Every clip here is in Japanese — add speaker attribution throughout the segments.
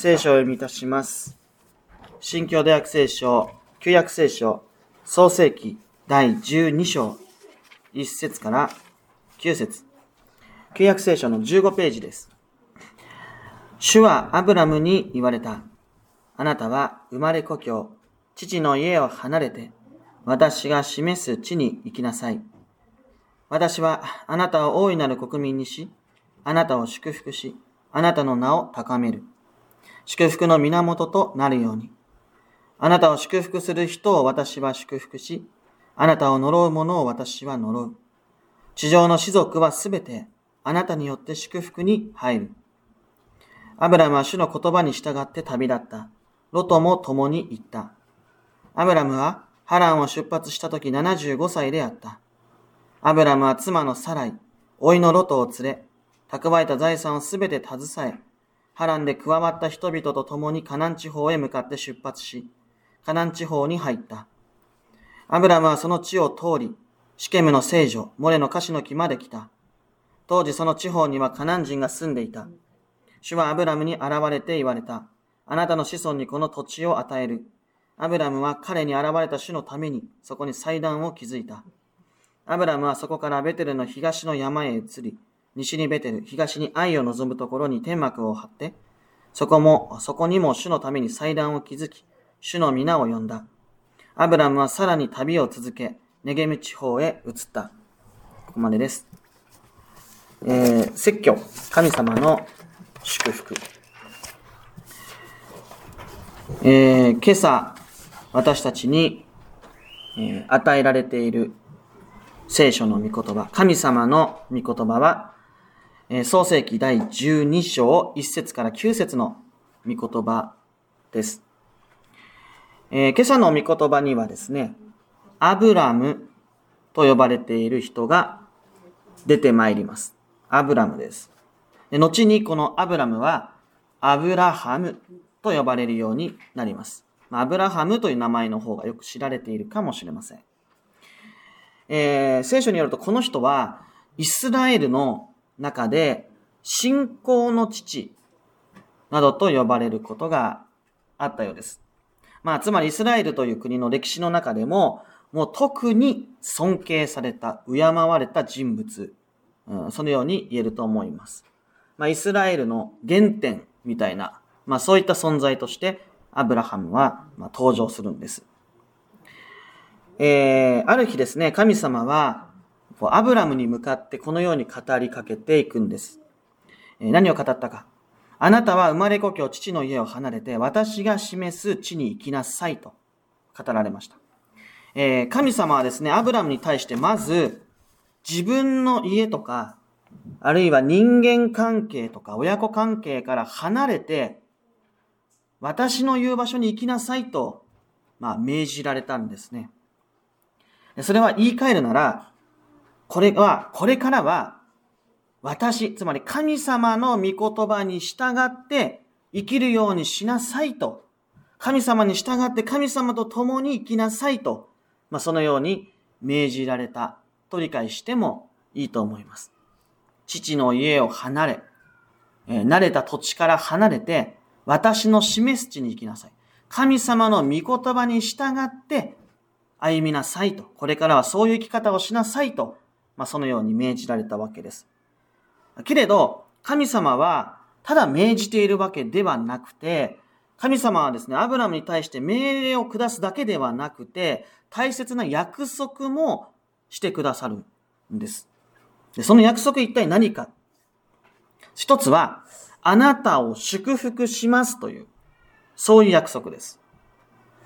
Speaker 1: 聖書を読みいたします。新教大学聖書、旧約聖書、創世記第12章、1節から9節旧約聖書の15ページです。主はアブラムに言われた。あなたは生まれ故郷、父の家を離れて、私が示す地に行きなさい。私はあなたを大いなる国民にし、あなたを祝福し、あなたの名を高める。祝福の源となるように。あなたを祝福する人を私は祝福し、あなたを呪う者を私は呪う。地上の士族はすべてあなたによって祝福に入る。アブラムは主の言葉に従って旅立った。ロトも共に行った。アブラムはハランを出発した時75歳であった。アブラムは妻のサライ、甥のロトを連れ、蓄えた財産をすべて携え、ハランで加わった人々と共にカナン地方へ向かって出発し、カナン地方に入った。アブラムはその地を通り、シケムの聖女、モレのカシの木まで来た。当時その地方にはカナン人が住んでいた。主はアブラムに現れて言われた。あなたの子孫にこの土地を与える。アブラムは彼に現れた主のためにそこに祭壇を築いた。アブラムはそこからベテルの東の山へ移り、西にベテル、東に愛を望むところに天幕を張って、そこも、そこにも主のために祭壇を築き、主の皆を呼んだ。アブラムはさらに旅を続け、ネゲム地方へ移った。ここまでです。えー、説教、神様の祝福。えー、今朝、私たちに、えー与えられている聖書の御言葉、神様の御言葉は、え創世記第12章1節から9節の御言葉です。えー今朝の御言葉にはですね、アブラムと呼ばれている人が出てまいります。アブラムです。で後にこのアブラムはアブラハムと呼ばれるようになります。まアブラハムという名前の方がよく知られているかもしれません。えー聖書によるとこの人はイスラエルの中で信仰の父などと呼ばれることがあったようです。まあ、つまりイスラエルという国の歴史の中でも、もう特に尊敬された、敬われた人物、うん、そのように言えると思います。まあ、イスラエルの原点みたいな、まあ、そういった存在として、アブラハムは、ま、登場するんです。えー、ある日ですね、神様は、アブラムに向かってこのように語りかけていくんです。え何を語ったか。あなたは生まれ故郷、父の家を離れて、私が示す地に行きなさいと語られました。え神様はですね、アブラムに対してまず、自分の家とか、あるいは人間関係とか親子関係から離れて、私の言う場所に行きなさいと、まあ、命じられたんですね。それは言い換えるなら、これは、これからは、私、つまり神様の御言葉に従って生きるようにしなさいと、神様に従って神様と共に生きなさいと、まあ、そのように命じられたと理解してもいいと思います。父の家を離れ、え慣れた土地から離れて、私の示す地に行きなさい。神様の御言葉に従って歩みなさいと。これからはそういう生き方をしなさいと。まあ、そのように命じられたわけです。けれど、神様は、ただ命じているわけではなくて、神様はですね、アブラムに対して命令を下すだけではなくて、大切な約束もしてくださるんです。でその約束一体何か一つは、あなたを祝福しますという、そういう約束です。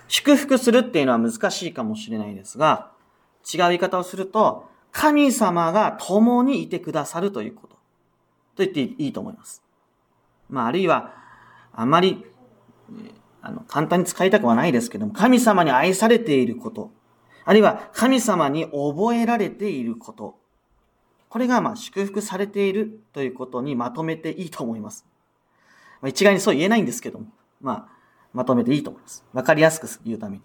Speaker 1: 祝福するっていうのは難しいかもしれないですが、違う言い方をすると、神様が共にいてくださるということ。と言っていいと思います。まあ、あるいは、あまり、あの、簡単に使いたくはないですけども、神様に愛されていること、あるいは神様に覚えられていること、これがまあ祝福されているということにまとめていいと思います。まあ、一概にそう言えないんですけども、まあ、まとめていいと思います。わかりやすく言うために。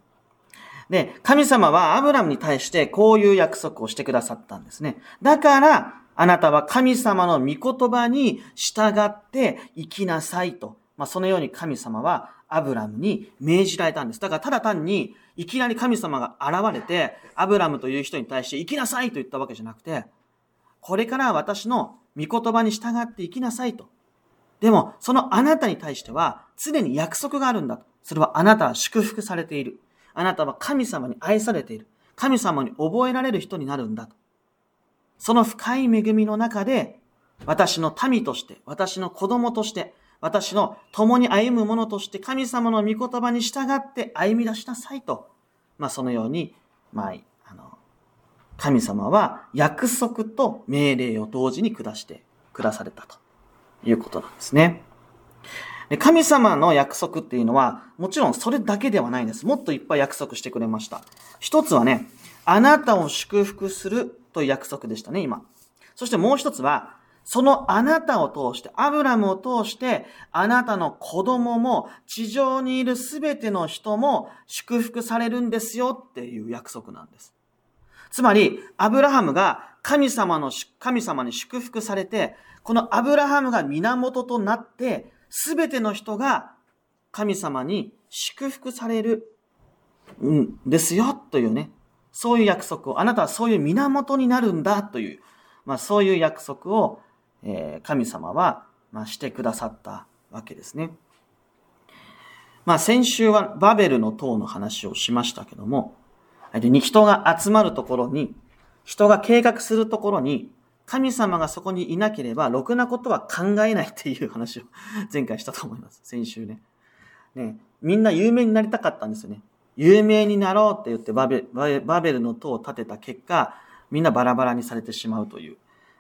Speaker 1: で、神様はアブラムに対してこういう約束をしてくださったんですね。だから、あなたは神様の御言葉に従って生きなさいと、まあ、そのように神様はアブラムに命じられたんです。だからただ単にいきなり神様が現れて、アブラムという人に対して生きなさいと言ったわけじゃなくて、これから私の御言葉に従って生きなさいと。でも、そのあなたに対しては常に約束があるんだと。それはあなたは祝福されている。あなたは神様に愛されている。神様に覚えられる人になるんだと。その深い恵みの中で、私の民として、私の子供として、私の共に歩む者として神様の御言葉に従って歩み出しなさいと。まあそのように、まあ、あの、神様は約束と命令を同時に下して下されたということなんですね。神様の約束っていうのは、もちろんそれだけではないんです。もっといっぱい約束してくれました。一つはね、あなたを祝福するという約束でしたね、今。そしてもう一つは、そのあなたを通して、アブラムを通して、あなたの子供も、地上にいるすべての人も祝福されるんですよっていう約束なんです。つまり、アブラハムが神様の、神様に祝福されて、このアブラハムが源となって、すべての人が神様に祝福されるんですよというね、そういう約束を、あなたはそういう源になるんだという、まあそういう約束を、え、神様は、ま、してくださったわけですね。まあ先週はバベルの塔の話をしましたけども、人が集まるところに、人が計画するところに、神様がそこにいなければ、ろくなことは考えないっていう話を 前回したと思います。先週ね。ね、みんな有名になりたかったんですよね。有名になろうって言ってバベバベルの塔を建てた結果、みんなバラバラにされてしまうという。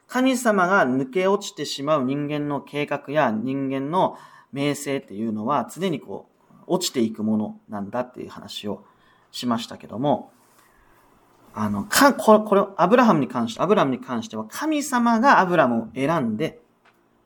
Speaker 1: 神様が抜け落ちてしまう人間の計画や人間の名声っていうのは常にこう、落ちていくものなんだっていう話をしましたけども、あの、か、これ、これ、アブラハムに関して、アブラムに関しては、神様がアブラムを選んで、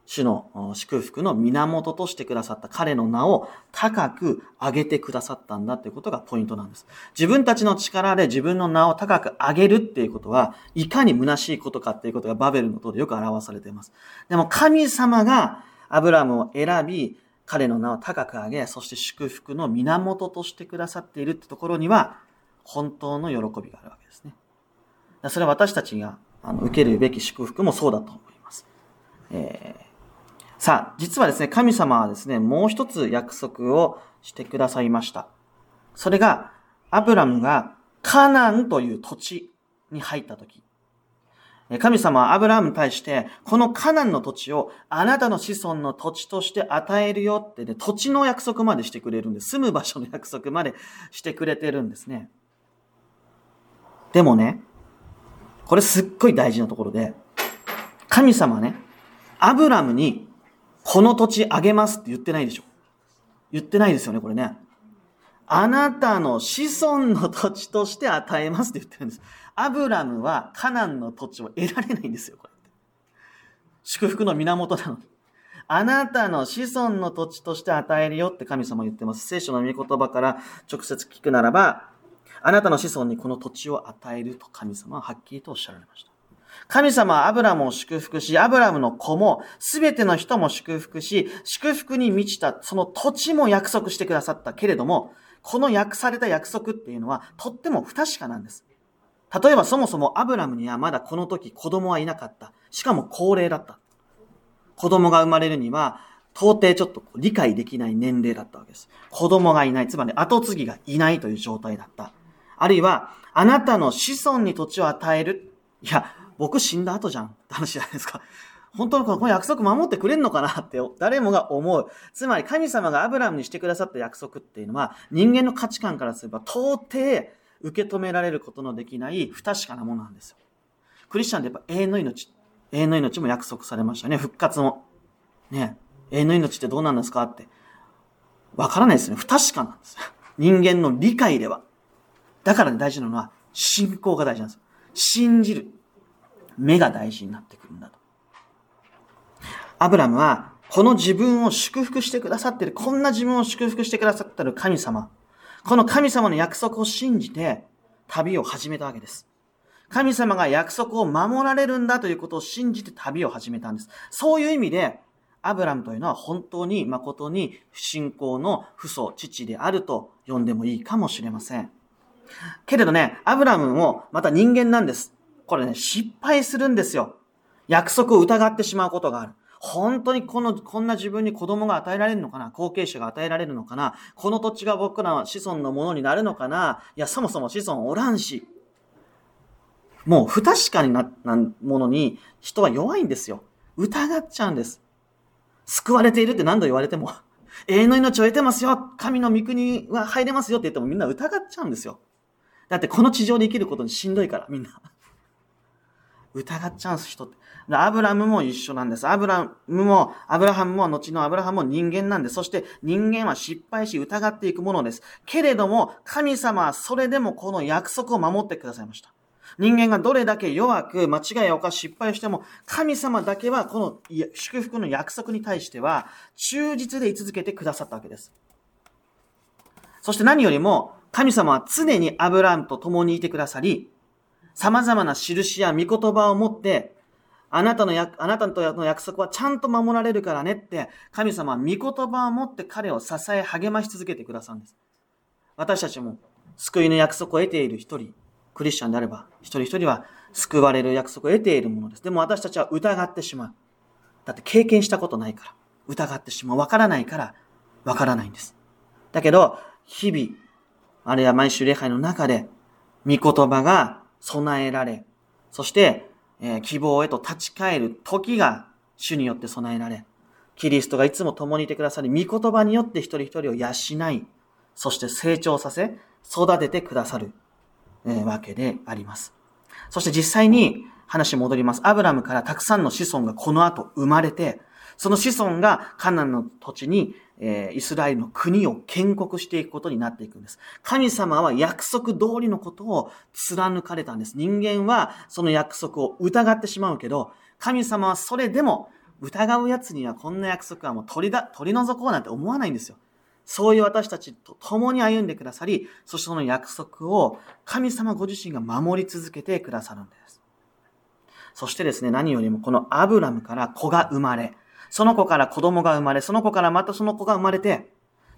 Speaker 1: 主の祝福の源としてくださった彼の名を高く上げてくださったんだということがポイントなんです。自分たちの力で自分の名を高く上げるっていうことは、いかに虚しいことかっていうことがバベルの塔でよく表されています。でも神様がアブラムを選び、彼の名を高く上げ、そして祝福の源としてくださっているってところには、本当の喜びがあるわけですね。それは私たちがあの受けるべき祝福もそうだと思います。えー、さあ、実はですね、神様はですね、もう一つ約束をしてくださいました。それが、アブラムがカナンという土地に入った時、神様はアブラムに対して、このカナンの土地をあなたの子孫の土地として与えるよってね、土地の約束までしてくれるんです。住む場所の約束までしてくれてるんですね。でもね、これすっごい大事なところで、神様ね、アブラムにこの土地あげますって言ってないでしょ。言ってないですよね、これね。あなたの子孫の土地として与えますって言ってるんです。アブラムはカナンの土地を得られないんですよ、これ。祝福の源なのに。あなたの子孫の土地として与えるよって神様言ってます。聖書の御言葉から直接聞くならば、あなたの子孫にこの土地を与えると神様ははっきりとおっしゃられました。神様はアブラムを祝福し、アブラムの子も、すべての人も祝福し、祝福に満ちたその土地も約束してくださったけれども、この約された約束っていうのはとっても不確かなんです。例えばそもそもアブラムにはまだこの時子供はいなかった。しかも高齢だった。子供が生まれるには到底ちょっと理解できない年齢だったわけです。子供がいない。つまり後継ぎがいないという状態だった。あるいは、あなたの子孫に土地を与える。いや、僕死んだ後じゃんって話じゃないですか。本当にこの約束守ってくれんのかなって誰もが思う。つまり神様がアブラムにしてくださった約束っていうのは人間の価値観からすれば到底受け止められることのできない不確かなものなんですよ。クリスチャンでやっぱ永遠の命、永遠の命も約束されましたね。復活も。ね永遠の命ってどうなんですかって。わからないですね。不確かなんです。人間の理解では。だから、ね、大事なのは、信仰が大事なんです。信じる。目が大事になってくるんだと。アブラムは、この自分を祝福してくださってる、こんな自分を祝福してくださっている神様。この神様の約束を信じて、旅を始めたわけです。神様が約束を守られるんだということを信じて旅を始めたんです。そういう意味で、アブラムというのは本当に誠に不信仰の父祖、父であると呼んでもいいかもしれません。けれどね、アブラムもまた人間なんです。これね、失敗するんですよ。約束を疑ってしまうことがある。本当にこの、こんな自分に子供が与えられるのかな？後継者が与えられるのかな？この土地が僕らは子孫のものになるのかな？いや、そもそも子孫おらんし。もう不確かにな、なものに人は弱いんですよ。疑っちゃうんです。救われているって何度言われても、永遠の命を得てますよ神の御国は入れますよって言ってもみんな疑っちゃうんですよ。だってこの地上で生きることにしんどいから、みんな。疑っちゃうんす、人って。アブラムも一緒なんです。アブラムも、アブラハムも、後のアブラハムも人間なんで。そして人間は失敗し疑っていくものです。けれども、神様はそれでもこの約束を守ってくださいました。人間がどれだけ弱く間違いを犯し失敗しても、神様だけはこの祝福の約束に対しては忠実で居続けてくださったわけです。そして何よりも、神様は常にアブラムと共にいてくださり、様々な印や御言葉を持って、あなたのや、あなたとの約束はちゃんと守られるからねって、神様は御言葉を持って彼を支え励まし続けてくださるんです。私たちも救いの約束を得ている一人、クリスチャンであれば、一人一人は救われる約束を得ているものです。でも私たちは疑ってしまう。だって経験したことないから。疑ってしまう。わからないから、わからないんです。だけど、日々、あるいは毎週礼拝の中で、御言葉が備えられ、そして、えー、希望へと立ち返る時が主によって備えられ、キリストがいつも共にいてくださり、御言葉によって一人一人を養い、そして成長させ、育ててくださる、えー、わけであります。そして実際に話戻ります。アブラムからたくさんの子孫がこの後生まれて、その子孫がカナンの土地にえー、イスラエルの国を建国していくことになっていくんです。神様は約束通りのことを貫かれたんです。人間はその約束を疑ってしまうけど、神様はそれでも疑う奴にはこんな約束はもう取りだ、取り除こうなんて思わないんですよ。そういう私たちと共に歩んでくださり、そしてその約束を神様ご自身が守り続けてくださるんです。そしてですね、何よりもこのアブラムから子が生まれ、その子から子供が生まれ、その子からまたその子が生まれて、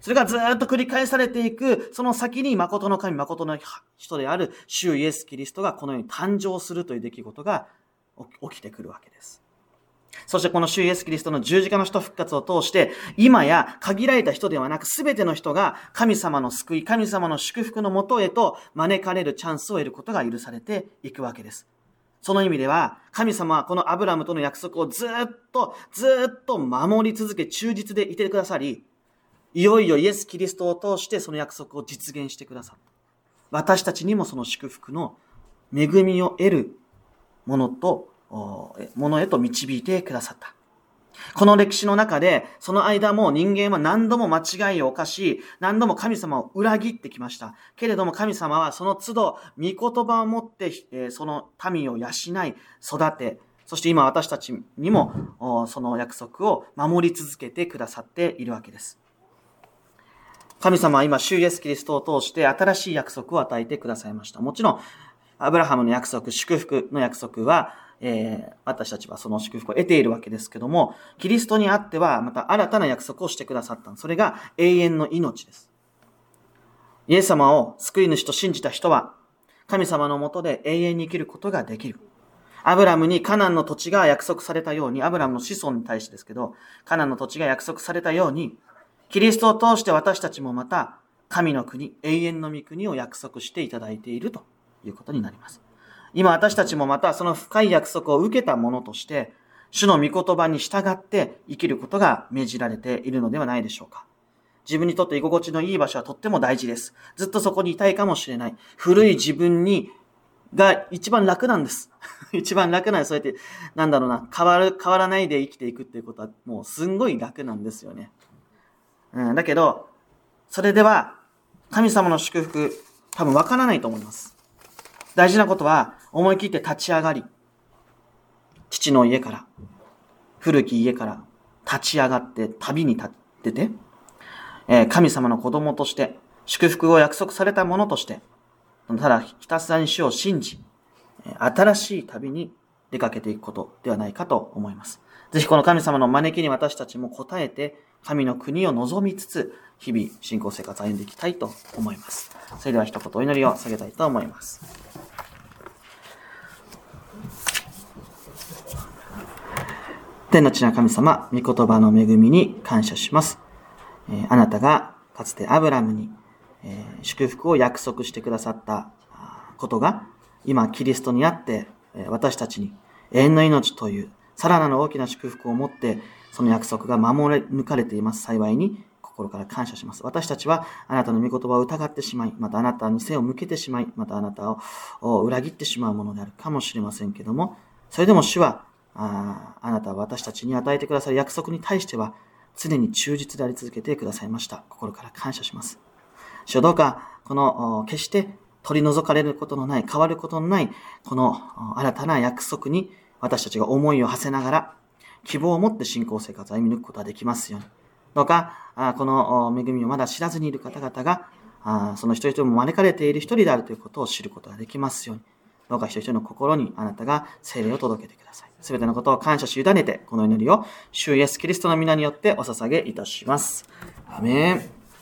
Speaker 1: それがずっと繰り返されていく、その先に誠の神、誠の人である主イエス・キリストがこのように誕生するという出来事が起きてくるわけです。そしてこの主イエス・キリストの十字架の人復活を通して、今や限られた人ではなく全ての人が神様の救い、神様の祝福のもとへと招かれるチャンスを得ることが許されていくわけです。その意味では、神様はこのアブラムとの約束をずっと、ずっと守り続け、忠実でいてくださり、いよいよイエス・キリストを通してその約束を実現してくださった。私たちにもその祝福の恵みを得るものと、ものへと導いてくださった。この歴史の中で、その間も人間は何度も間違いを犯し、何度も神様を裏切ってきました。けれども神様はその都度、御言葉を持って、その民を養い、育て、そして今私たちにも、その約束を守り続けてくださっているわけです。神様は今、主イエスキリストを通して新しい約束を与えてくださいました。もちろん、アブラハムの約束、祝福の約束は、えー、私たちはその祝福を得ているわけですけども、キリストにあってはまた新たな約束をしてくださった。それが永遠の命です。イエス様を救い主と信じた人は、神様のもとで永遠に生きることができる。アブラムにカナンの土地が約束されたように、アブラムの子孫に対してですけど、カナンの土地が約束されたように、キリストを通して私たちもまた、神の国、永遠の御国を約束していただいているということになります。今私たちもまたその深い約束を受けたものとして、主の御言葉に従って生きることが命じられているのではないでしょうか。自分にとって居心地のいい場所はとっても大事です。ずっとそこにいたいかもしれない。古い自分に、が一番楽なんです。一番楽なんです。そうやって、なんだろうな、変わる、変わらないで生きていくっていうことはもうすんごい楽なんですよね。うん、だけど、それでは、神様の祝福、多分わからないと思います。大事なことは、思い切って立ち上がり、父の家から、古き家から立ち上がって旅に立ってて、え神様の子供として、祝福を約束されたものとして、ただひたすらに主を信じ、新しい旅に出かけていくことではないかと思います。ぜひこの神様の招きに私たちも応えて、神の国を望みつつ、日々信仰生活を歩んでいきたいと思います。それでは一言お祈りを下げたいと思います。天の地な神様、御言葉の恵みに感謝します。えー、あなたがかつてアブラムに、えー、祝福を約束してくださったことが、今キリストにあって、え私たちに永遠の命というさらなる大きな祝福を持って、その約束が守れ抜かれています。幸いに心から感謝します。私たちはあなたの御言葉を疑ってしまい、またあなたに背を向けてしまい、またあなたを裏切ってしまうものであるかもしれませんけども、それでも主は、ああなたは私たちに与えてくださる約束に対しては、常に忠実であり続けてくださいました。心から感謝します。主どうか、この、決して取り除かれることのない、変わることのない、この新たな約束に私たちが思いを馳せながら、希望を持って信仰生活を歩み抜くことができますように。どうか、この恵みをまだ知らずにいる方々が、その一人一人も招かれている一人であるということを知ることができますように。どうか一人一人の心にあなたが精霊を届けてください。すべてのことを感謝し委ねて、この祈りを、主イエスキリストの皆によってお捧げいたします。アメン。